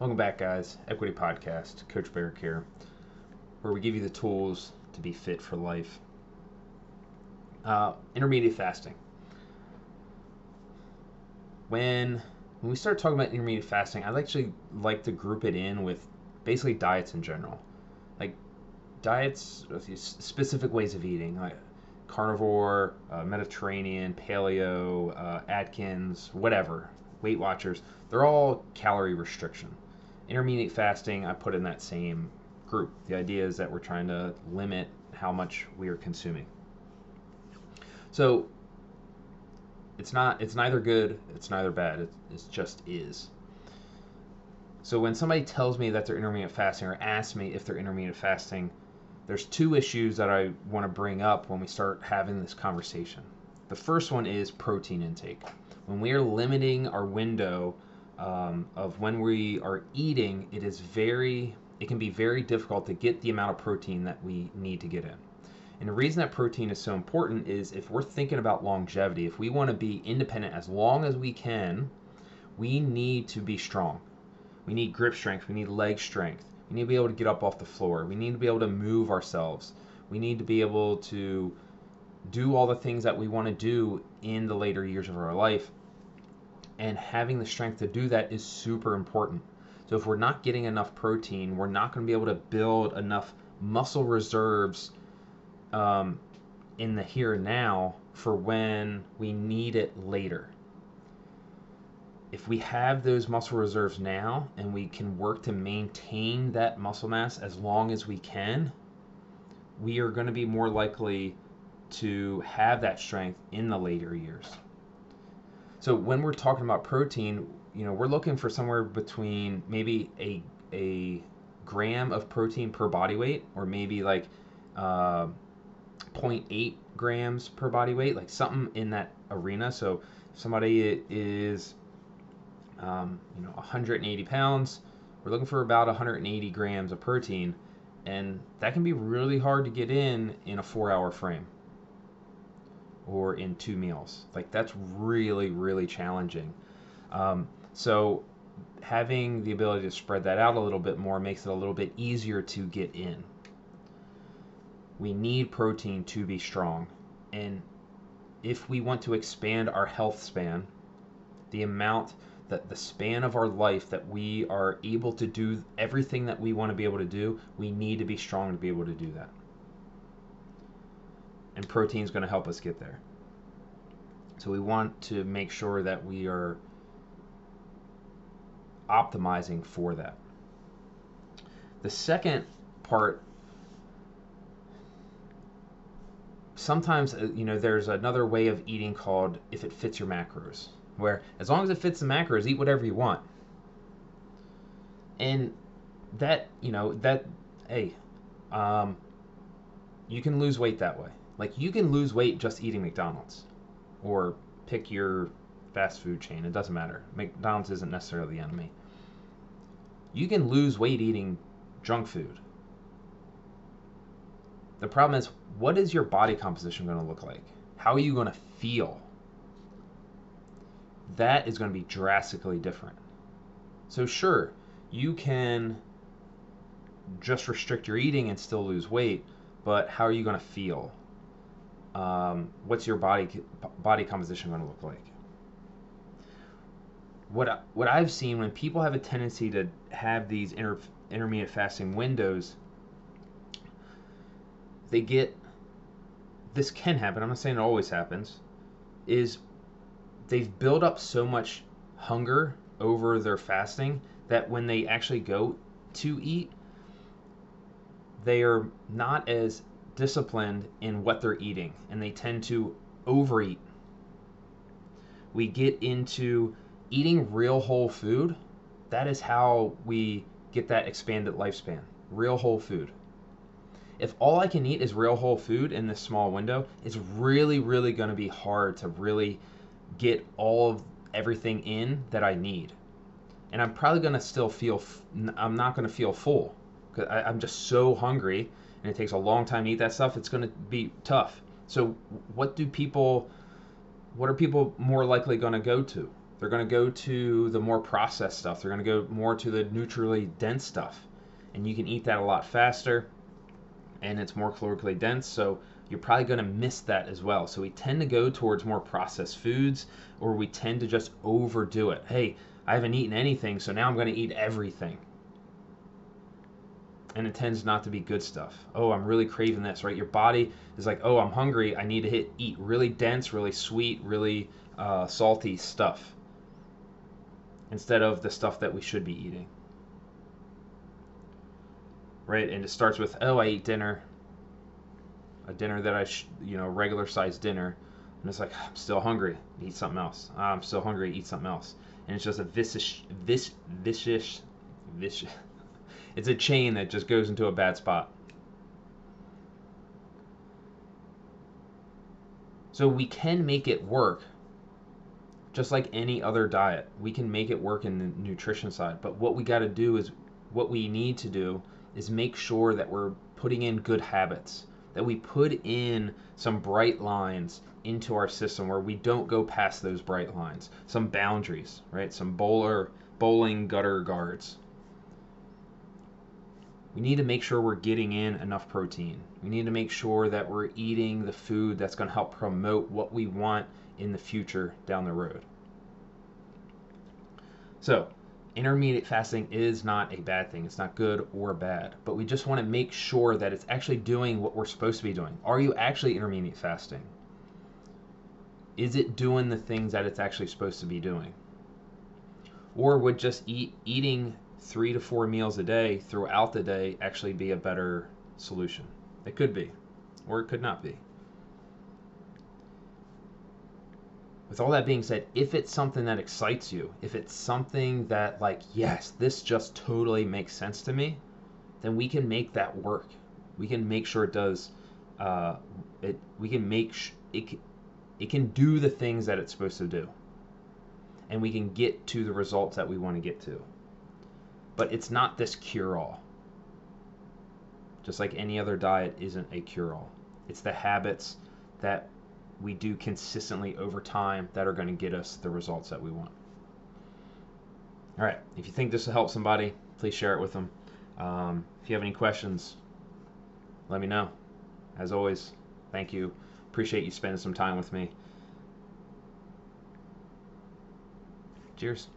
Welcome back, guys. Equity Podcast, Coach Barrick here, where we give you the tools to be fit for life. Uh, intermediate fasting. When when we start talking about intermediate fasting, I'd actually like to group it in with basically diets in general, like diets, with specific ways of eating, like carnivore, uh, Mediterranean, Paleo, uh, Atkins, whatever, Weight Watchers. They're all calorie restriction intermediate fasting, I put in that same group. The idea is that we're trying to limit how much we are consuming. So it's not it's neither good, it's neither bad. It, it just is. So when somebody tells me that they're intermittent fasting or asks me if they're intermittent fasting, there's two issues that I want to bring up when we start having this conversation. The first one is protein intake. When we are limiting our window um, of when we are eating, it is very, it can be very difficult to get the amount of protein that we need to get in. And the reason that protein is so important is if we're thinking about longevity, if we want to be independent as long as we can, we need to be strong. We need grip strength, we need leg strength, we need to be able to get up off the floor, we need to be able to move ourselves, we need to be able to do all the things that we want to do in the later years of our life and having the strength to do that is super important. So if we're not getting enough protein, we're not going to be able to build enough muscle reserves um, in the here and now for when we need it later. If we have those muscle reserves now and we can work to maintain that muscle mass as long as we can, we are going to be more likely to have that strength in the later years. So when we're talking about protein, you know, we're looking for somewhere between maybe a a gram of protein per body weight, or maybe like uh, 0.8 grams per body weight, like something in that arena. So somebody is, um, you know, 180 pounds, we're looking for about 180 grams of protein, and that can be really hard to get in in a four-hour frame or in two meals. Like that's really, really challenging. Um, so having the ability to spread that out a little bit more makes it a little bit easier to get in. We need protein to be strong. And if we want to expand our health span, the amount that the span of our life that we are able to do everything that we want to be able to do, we need to be strong to be able to do that and protein is going to help us get there. So we want to make sure that we are optimizing for that. The second part sometimes uh, you know there's another way of eating called if it fits your macros where as long as it fits the macros eat whatever you want and that you know that hey um, you can lose weight that way like you can lose weight just eating McDonald's or pick your fast food chain. It doesn't matter. McDonald's isn't necessarily the enemy. You can lose weight eating junk food. The problem is, what is your body composition going to look like? How are you going to feel? That is going to be drastically different. So, sure, you can just restrict your eating and still lose weight, but how are you going to feel? Um, what's your body body composition going to look like? What what I've seen when people have a tendency to have these inter, intermediate fasting windows, they get this can happen. I'm not saying it always happens. Is they've built up so much hunger over their fasting that when they actually go to eat, they are not as disciplined in what they're eating and they tend to overeat. We get into eating real whole food. That is how we get that expanded lifespan. Real whole food. If all I can eat is real whole food in this small window, it's really, really going to be hard to really get all of everything in that I need. And I'm probably going to still feel, I'm not going to feel full because I'm just so hungry and it takes a long time to eat that stuff, it's going to be tough. So, what do people, what are people more likely going to go to? They're going to go to the more processed stuff. They're going to go more to the nutritionally dense stuff. And you can eat that a lot faster and it's more calorically dense. So you're probably going to miss that as well. So we tend to go towards more processed foods or we tend to just overdo it. Hey, I haven't eaten anything, so now I'm going to eat everything. And it tends not to be good stuff. Oh, I'm really craving this, right? Your body is like, oh, I'm hungry. I need to hit eat really dense, really sweet, really uh, salty stuff instead of the stuff that we should be eating. Right? And it starts with, oh, I eat dinner, a dinner that I, sh- you know, regular sized dinner. And it's like, I'm still hungry, eat something else. I'm still hungry, eat something else. And it's just a vicious, vis, vicious, vicious. It's a chain that just goes into a bad spot. So we can make it work just like any other diet. We can make it work in the nutrition side. But what we got to do is what we need to do is make sure that we're putting in good habits, that we put in some bright lines into our system where we don't go past those bright lines, some boundaries, right? Some bowler bowling gutter guards. We need to make sure we're getting in enough protein. We need to make sure that we're eating the food that's going to help promote what we want in the future down the road. So, intermediate fasting is not a bad thing. It's not good or bad, but we just want to make sure that it's actually doing what we're supposed to be doing. Are you actually intermediate fasting? Is it doing the things that it's actually supposed to be doing? Or would just eat eating 3 to 4 meals a day throughout the day actually be a better solution? It could be, or it could not be. with all that being said, if it's something that excites you, if it's something that like, yes, this just totally makes sense to me, then we can make that work. We can make sure it does. Uh, it we can make sh- it. It can do the things that it's supposed to do, and we can get to the results that we want to get to. But it's not this cure-all. Just like any other diet isn't a cure-all. It's the habits that we do consistently over time that are going to get us the results that we want. All right, if you think this will help somebody, please share it with them. Um, if you have any questions, let me know. As always, thank you. Appreciate you spending some time with me. Cheers.